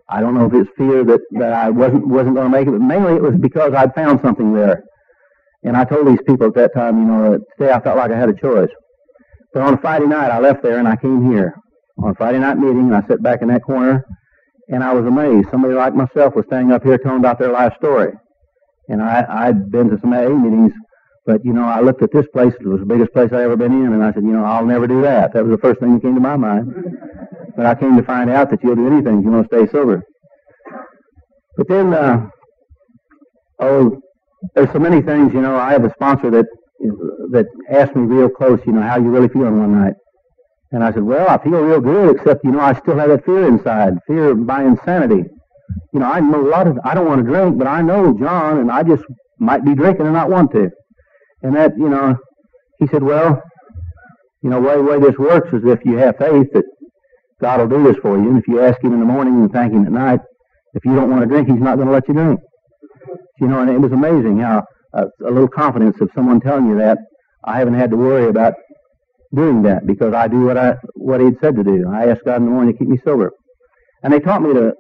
B: I don't know if it's fear that, that I wasn't wasn't going to make it, but mainly it was because I'd found something there. And I told these people at that time, you know, that today I felt like I had a choice. But on a Friday night, I left there and I came here on a Friday night meeting, and I sat back in that corner, and I was amazed. Somebody like myself was standing up here telling about their life story. And I, I'd been to some AA meetings, but, you know, I looked at this place. It was the biggest place I ever been in, and I said, you know, I'll never do that. That was the first thing that came to my mind. But I came to find out that you'll do anything if you want to stay sober. But then, uh, oh, there's so many things, you know. I have a sponsor that that asked me real close, you know, how you really feeling one night. And I said, well, I feel real good, except, you know, I still have that fear inside, fear of my insanity. You know, I know a lot of, I don't want to drink, but I know John, and I just might be drinking and not want to. And that, you know, he said, well, you know, way way this works is if you have faith that God will do this for you. And if you ask Him in the morning and thank Him at night, if you don't want to drink, He's not going to let you drink. You know, and it was amazing how uh, a little confidence of someone telling you that. I haven't had to worry about doing that because I do what I what He'd said to do. I asked God in the morning to keep me sober, and they taught me to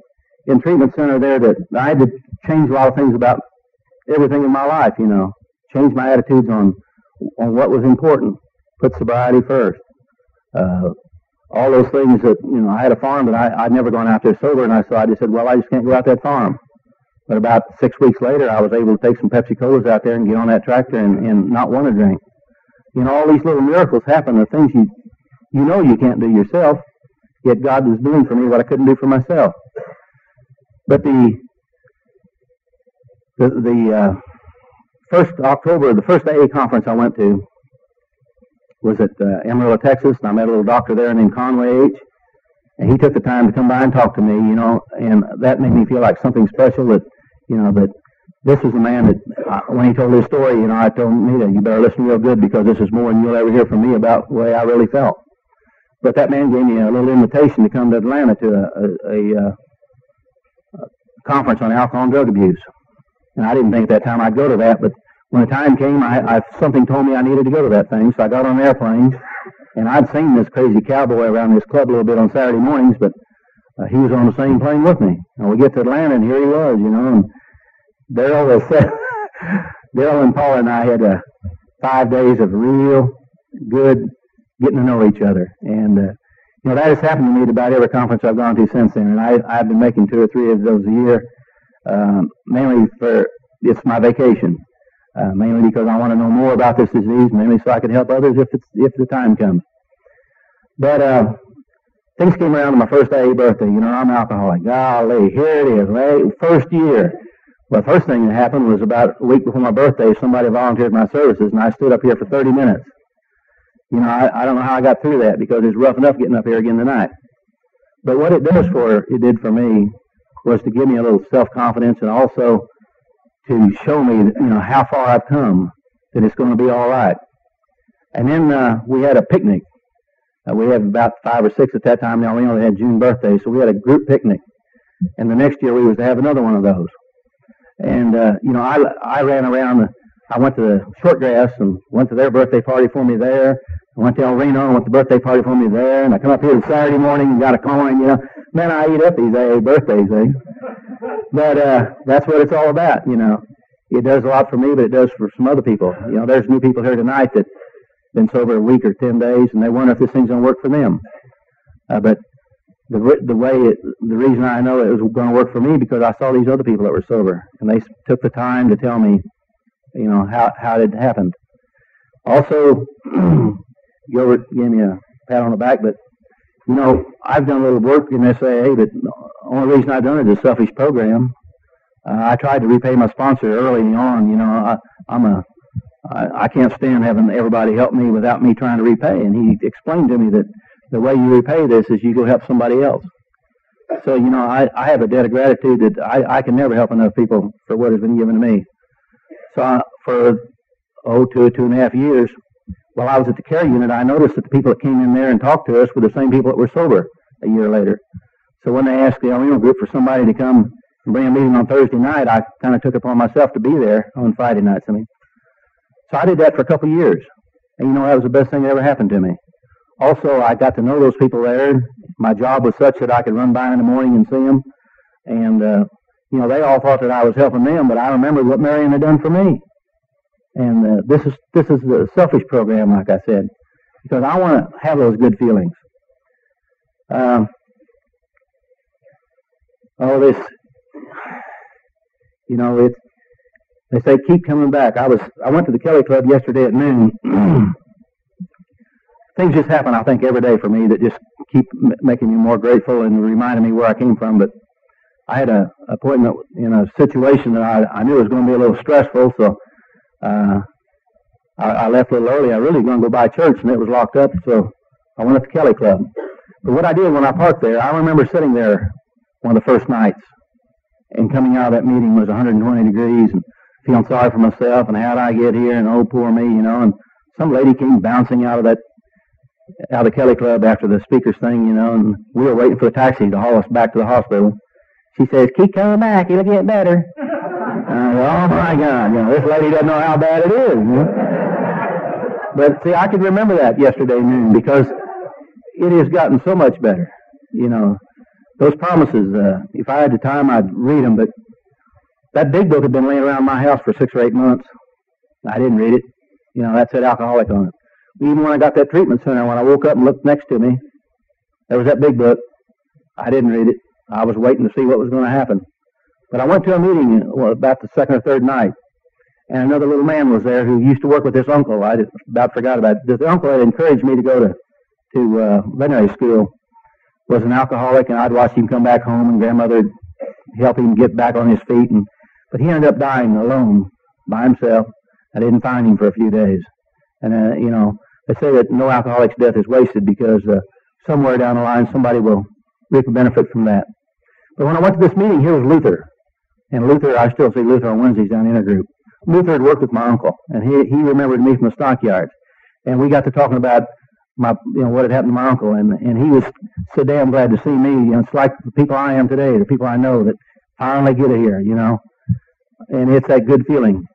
B: in treatment center there that I had to change a lot of things about everything in my life. You know, change my attitudes on on what was important. Put sobriety first. Uh, all those things that, you know, I had a farm, but I, I'd never gone out there sober, and I, so I just said, well, I just can't go out that farm. But about six weeks later, I was able to take some Pepsi Colas out there and get on that tractor and, and not want to drink. You know, all these little miracles happen, the things you, you know you can't do yourself, yet God was doing for me what I couldn't do for myself. But the, the, the uh, first October, the first AA conference I went to, was at uh, Amarillo, Texas, and I met a little doctor there named Conway H. And he took the time to come by and talk to me, you know, and that made me feel like something special that, you know, that this is the man that, uh, when he told his story, you know, I told Nita, you better listen real good because this is more than you'll ever hear from me about the way I really felt. But that man gave me a little invitation to come to Atlanta to a, a, a, uh, a conference on alcohol and drug abuse. And I didn't think at that time I'd go to that, but when the time came, I, I something told me I needed to go to that thing, so I got on an airplane. And I'd seen this crazy cowboy around this club a little bit on Saturday mornings, but uh, he was on the same plane with me. And we get to Atlanta, and here he was, you know. And Daryl was Daryl and Paula and I had uh, five days of real good getting to know each other. And, uh, you know, that has happened to me at about every conference I've gone to since then. And I, I've been making two or three of those a year, um, mainly for, it's my vacation. Uh, mainly because I want to know more about this disease, mainly so I can help others if it's, if the time comes. But, uh, things came around on my first AA birthday. You know, I'm an alcoholic. Golly, here it is, right? First year. Well, the first thing that happened was about a week before my birthday, somebody volunteered my services, and I stood up here for 30 minutes. You know, I, I don't know how I got through that because it's rough enough getting up here again tonight. But what it does for it did for me was to give me a little self confidence and also to show me, you know, how far I've come. That it's going to be all right. And then uh, we had a picnic. Uh, we had about five or six at that time. Now we only had June birthdays, so we had a group picnic. And the next year we was to have another one of those. And, uh, you know, I, I ran around, the, I went to the short grass and went to their birthday party for me there. I went to El Reno and went to the birthday party for me there. And I come up here Saturday morning and got a coin, you know. Man, I eat up these AA birthdays, eh? But, uh, that's what it's all about, you know. It does a lot for me, but it does for some other people. You know, there's new people here tonight that been sober a week or ten days and they wonder if this thing's going to work for them. Uh, but the the way it, the reason I know it was going to work for me because I saw these other people that were sober and they took the time to tell me, you know, how how it happened. Also, Gilbert gave me a pat on the back, but you know, I've done a little work in SAA, but the only reason I've done it is a selfish program. Uh, I tried to repay my sponsor early on. You know, I, I'm a I, I can't stand having everybody help me without me trying to repay. And he explained to me that the way you repay this is you go help somebody else. So, you know, I, I have a debt of gratitude that I, I can never help enough people for what has been given to me. So I, for, oh, two, two and a half years, while I was at the care unit, I noticed that the people that came in there and talked to us were the same people that were sober a year later. So when they asked the El Reno group for somebody to come and bring a meeting on Thursday night, I kind of took upon myself to be there on Friday nights. I mean, so I did that for a couple of years. And you know, that was the best thing that ever happened to me. Also, I got to know those people there. My job was such that I could run by in the morning and see them. And, uh, you know, they all thought that I was helping them, but I remembered what Marion had done for me. And uh, this is this is the selfish program, like I said, because I want to have those good feelings. Um, oh, this, you know, it's they say keep coming back. I was I went to the Kelly Club yesterday at noon. Things just happen, I think, every day for me that just keep m- making me more grateful and reminding me where I came from. But I had a appointment in a situation that I, I knew was going to be a little stressful, so uh, I, I left a little early. I really going to go by church, and it was locked up, so I went up to Kelly Club. But what I did when I parked there, I remember sitting there one of the first nights, and coming out of that meeting was 120 degrees, and feeling sorry for myself and how'd I get here and oh poor me, you know, and some lady came bouncing out of that out of Kelly Club after the speaker's thing, you know, and we were waiting for the taxi to haul us back to the hospital. She says, "Keep coming back; it'll get better." Uh, oh my God, you know, this lady doesn't know how bad it is. You know? But see, I can remember that yesterday noon because it has gotten so much better. You know, those promises. Uh, if I had the time, I'd read them, but that big book had been laying around my house for six or eight months. I didn't read it. You know, that said alcoholic on it. Even when I got that treatment center, when I woke up and looked next to me, there was that big book. I didn't read it. I was waiting to see what was going to happen. But I went to a meeting well, about the second or third night, and another little man was there who used to work with this uncle. I about forgot about it. This uncle had encouraged me to go to to uh, veterinary school. Was an alcoholic, and I'd watch him come back home, and grandmother help him get back on his feet, and but he ended up dying alone by himself. I didn't find him for a few days. And, uh, you know, they say that no alcoholic's death is wasted because uh, somewhere down the line somebody will reap a benefit from that. But when I went to this meeting, here was Luther. And Luther, I still see Luther on Wednesdays down in a group. Luther had worked with my uncle, and he he remembered me from the stockyards, and we got to talking about my you know what had happened to my uncle, and and he was so damn glad to see me. You know, it's like the people I am today, the people I know that finally get here, you know, and it's that good feeling.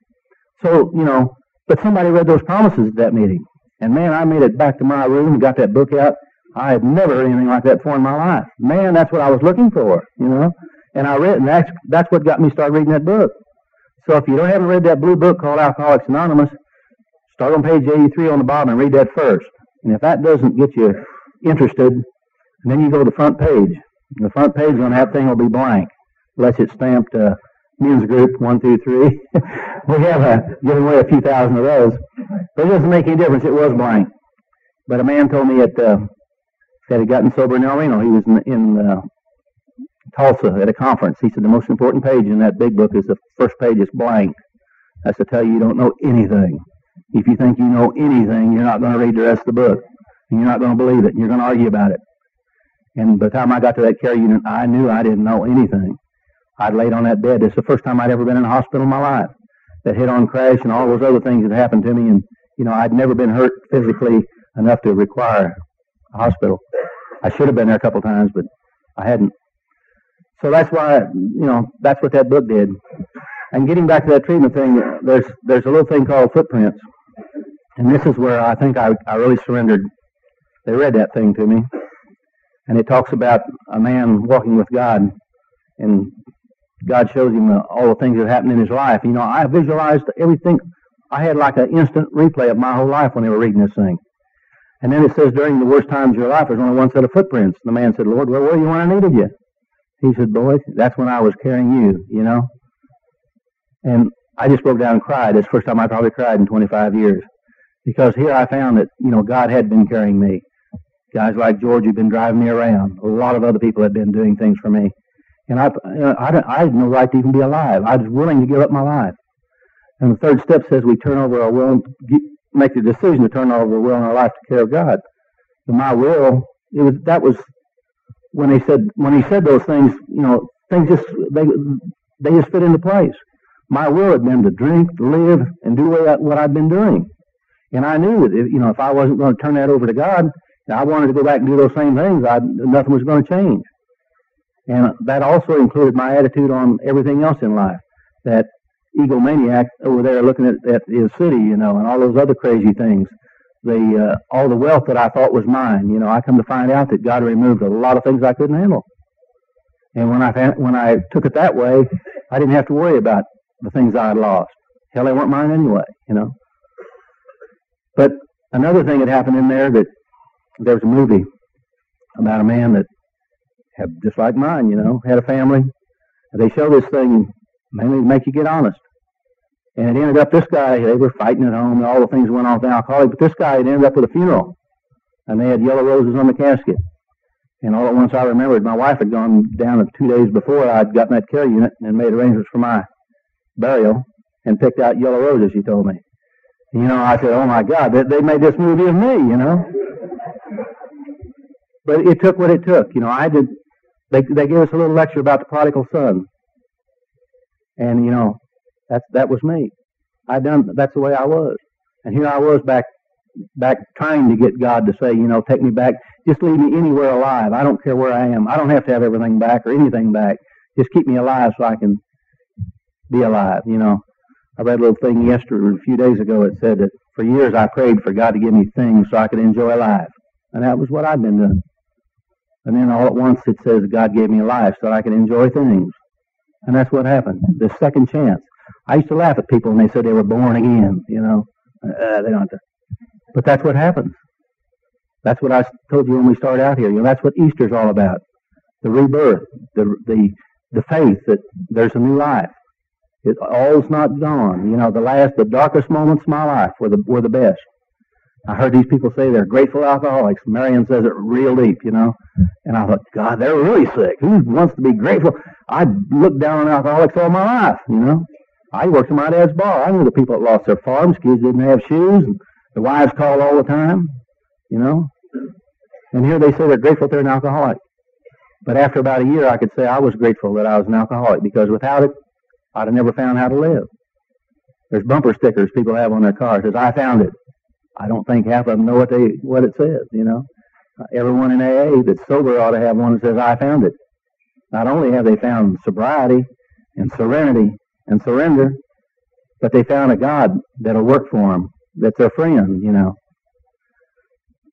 B: So you know, but somebody read those promises at that meeting, and man, I made it back to my room and got that book out. I had never heard anything like that before in my life. Man, that's what I was looking for, you know. And I read, and that's that's what got me started reading that book. So if you don't haven't read that blue book called Alcoholics Anonymous, start on page 83 on the bottom and read that first. And if that doesn't get you interested, then you go to the front page. The front page on that thing will be blank, unless it's stamped uh, men's group one, two, three. we have uh, given away a few thousand of those, but it doesn't make any difference. It was blank. But a man told me at uh, that had gotten sober in El Reno. He was in, in uh, Tulsa at a conference. He said the most important page in that big book is the first page is blank. That's to tell you you don't know anything. If you think you know anything, you're not going to read the rest of the book. And you're not going to believe it. And you're going to argue about it. And by the time I got to that care unit, I knew I didn't know anything. I'd laid on that bed. It's the first time I'd ever been in a hospital in my life. That head-on crash and all those other things that happened to me. And, you know, I'd never been hurt physically enough to require a hospital. I should have been there a couple times, but I hadn't. So that's why, you know, that's what that book did. And getting back to that treatment thing, there's there's a little thing called footprints, and this is where I think I I really surrendered. They read that thing to me, and it talks about a man walking with God, and God shows him all the things that happened in his life. You know, I visualized everything. I had like an instant replay of my whole life when they were reading this thing. And then it says, during the worst times of your life, there's only one set of footprints. And the man said, Lord, where were you when I needed you? He said, boy, that's when I was carrying you, you know. And I just broke down and cried. It's the first time I probably cried in 25 years. Because here I found that, you know, God had been carrying me. Guys like George had been driving me around. A lot of other people had been doing things for me. And I, you know, I, I had no right to even be alive. I was willing to give up my life. And the third step says we turn over our will, and make the decision to turn over our will and our life to care of God. And my will, it was that was when he said when he said those things, you know, things just they they just fit into place. My will had been to drink, live, and do what I'd been doing. And I knew that if, you know if I wasn't going to turn that over to God, I wanted to go back and do those same things. I nothing was going to change. And that also included my attitude on everything else in life. That egomaniac over there looking at, at his city, you know, and all those other crazy things. The uh, all the wealth that I thought was mine, you know, I come to find out that God removed a lot of things I couldn't handle. And when I when I took it that way, I didn't have to worry about the things I had lost. Hell, they weren't mine anyway, you know. But another thing that happened in there that there was a movie about a man that had just like mine, you know, had a family. They show this thing mainly to make you get honest. And it ended up this guy, they were fighting at home and all the things went off the alcoholic, but this guy had ended up with a funeral. And they had yellow roses on the casket. And all at once I remembered my wife had gone down two days before I'd gotten that care unit and made arrangements for my burial and picked out yellow roses, she told me. You know, I said, oh my God, they, they made this movie of me, you know. But it took what it took. You know, I did, they, they gave us a little lecture about the prodigal son. And, you know, that's, that was me. I done, that's the way I was. And here I was back, back trying to get God to say, you know, take me back. Just leave me anywhere alive. I don't care where I am. I don't have to have everything back or anything back. Just keep me alive so I can be alive, you know. I read a little thing yesterday, a few days ago. It said that for years I prayed for God to give me things so I could enjoy life. And that was what I'd been doing. And then all at once it says God gave me life so I could enjoy things. And that's what happened. The second chance. I used to laugh at people when they said they were born again, you know. Uh, they don't. But that's what happens. That's what I told you when we started out here. You know, that's what Easter's all about. The rebirth, the the the faith that there's a new life. It all's not gone. You know, the last, the darkest moments of my life were the were the best. I heard these people say they're grateful alcoholics. Marion says it real deep, you know. And I thought, God, they're really sick. Who wants to be grateful? I looked down on alcoholics all my life, you know. I worked in my dad's bar. I knew the people that lost their farms, kids didn't have shoes, and the wives called all the time, you know. And here they say they're grateful they're an alcoholic. But after about a year, I could say I was grateful that I was an alcoholic because without it, I'd have never found how to live. There's bumper stickers people have on their cars. Says I found it. I don't think half of them know what they what it says. You know, everyone in AA that's sober ought to have one that says I found it. Not only have they found sobriety and serenity and surrender, but they found a God that'll work for them. That's their friend. You know.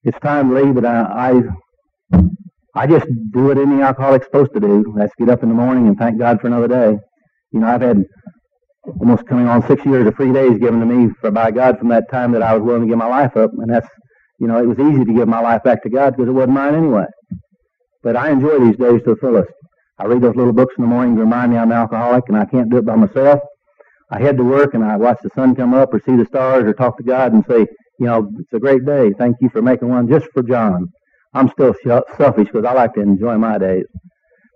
B: It's time to leave, but I, I I just do what any alcoholic's supposed to do. That's get up in the morning and thank God for another day. You know, I've had almost coming on six years of free days given to me for by God from that time that I was willing to give my life up, and that's you know it was easy to give my life back to God because it wasn't mine anyway. But I enjoy these days to the fullest. I read those little books in the morning to remind me I'm an alcoholic, and I can't do it by myself. I head to work and I watch the sun come up, or see the stars, or talk to God and say, you know, it's a great day. Thank you for making one just for John. I'm still selfish because I like to enjoy my days.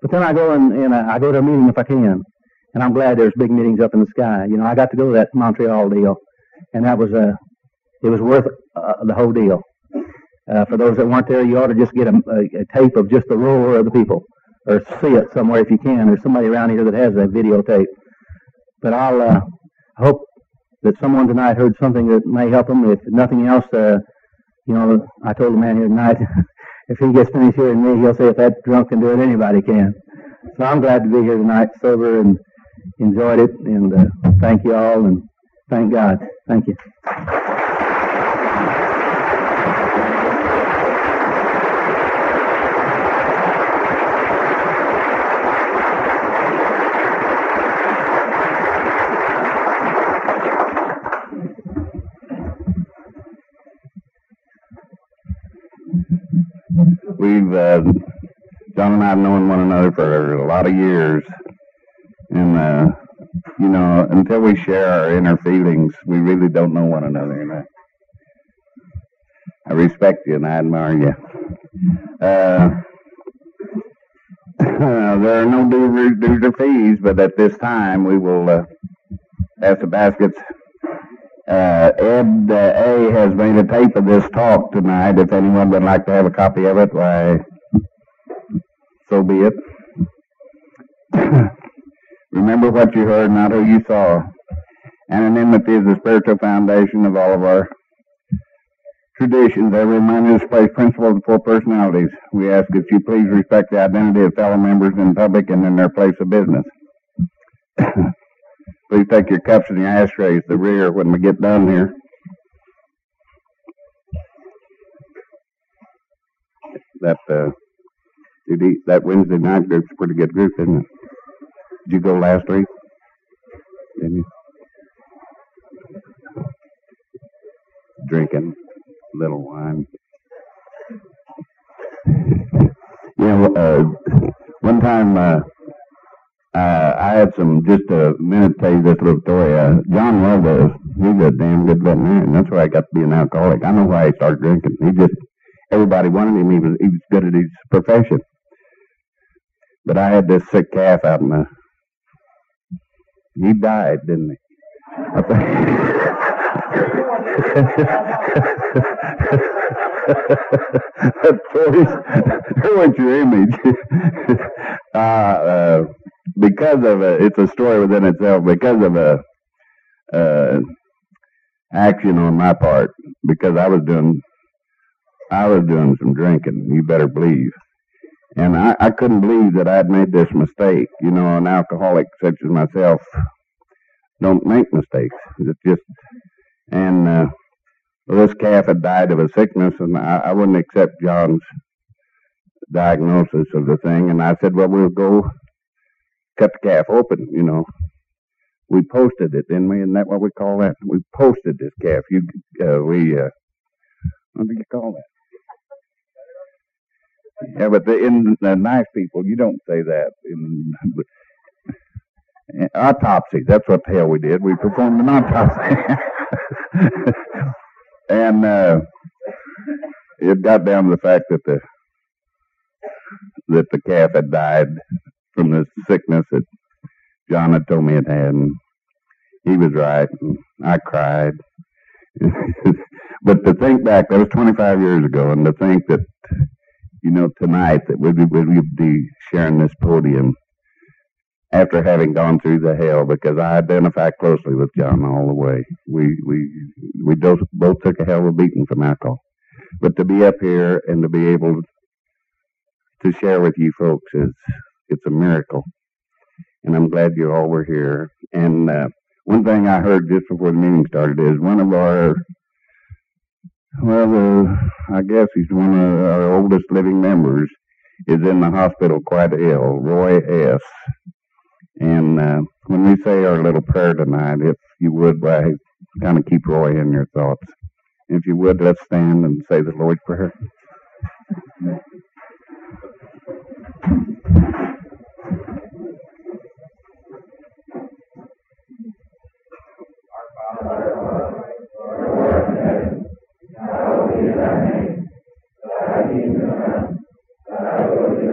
B: But then I go and, and I go to a meeting if I can, and I'm glad there's big meetings up in the sky. You know, I got to go to that Montreal deal, and that was a, it was worth uh, the whole deal. Uh, for those that weren't there, you ought to just get a, a, a tape of just the roar of the people, or see it somewhere if you can. There's somebody around here that has that videotape. But I'll uh, hope that someone tonight heard something that may help them. If nothing else, uh, you know, I told the man here tonight if he gets finished hearing me, he'll say if that drunk can do it, anybody can. So I'm glad to be here tonight, sober, and enjoyed it. And uh, thank you all, and thank God. Thank you.
C: Uh, John and I have known one another for a lot of years, and uh, you know, until we share our inner feelings, we really don't know one another. And I, I respect you and I admire you. Uh, there are no dues or fees, but at this time we will uh, pass the baskets uh, Ed A has made a tape of this talk tonight. If anyone would like to have a copy of it, why, so be it. Remember what you heard, not who you saw. Anonymity is the spiritual foundation of all of our traditions. Every man displays principles of four personalities. We ask that you please respect the identity of fellow members in public and in their place of business. Please take your cups and your ashtrays to the rear when we get done here. That uh, that Wednesday night group's a pretty good group, isn't it? Did you go last week? Didn't you? Drinking a little wine. Yeah, uh, one time uh, uh, I had some, just a minute to tell you this little story. Uh, John Wells, he's a damn good veterinarian. That's why I got to be an alcoholic. I know why he started drinking. He just, everybody wanted him. He was, he was good at his profession. But I had this sick calf out in the, he died, didn't he? I want your image. uh, uh, because of a, it's a story within itself, because of a, uh, action on my part, because I was doing, I was doing some drinking, you better believe. And I, I couldn't believe that I'd made this mistake. You know, an alcoholic such as myself don't make mistakes. It's just, and, uh, this calf had died of a sickness, and I, I wouldn't accept John's diagnosis of the thing. And I said, well, we'll go cut the calf open, you know. We posted it, didn't we? Isn't that what we call that? We posted this calf. You, uh, we, uh, what do you call that? Yeah, but the, in the nice people, you don't say that. In, autopsy, that's what the hell we did. We performed an autopsy. and uh, it got down to the fact that the that the calf had died from this sickness that John had told me it had. And he was right. And I cried. but to think back, that was 25 years ago, and to think that, you know, tonight that we'd, we'd be sharing this podium after having gone through the hell because I identify closely with John all the way. We we we both both took a hell of a beating from alcohol, but to be up here and to be able to share with you folks is it's a miracle, and I'm glad you all were here. And uh, one thing I heard just before the meeting started is one of our well, uh, I guess he's one of our oldest living members is in the hospital quite ill, Roy S. And uh, when we say our little prayer tonight, if you would, why, kind of keep Roy in your thoughts. If you would, let's stand and say the Lord's Prayer. Thank you.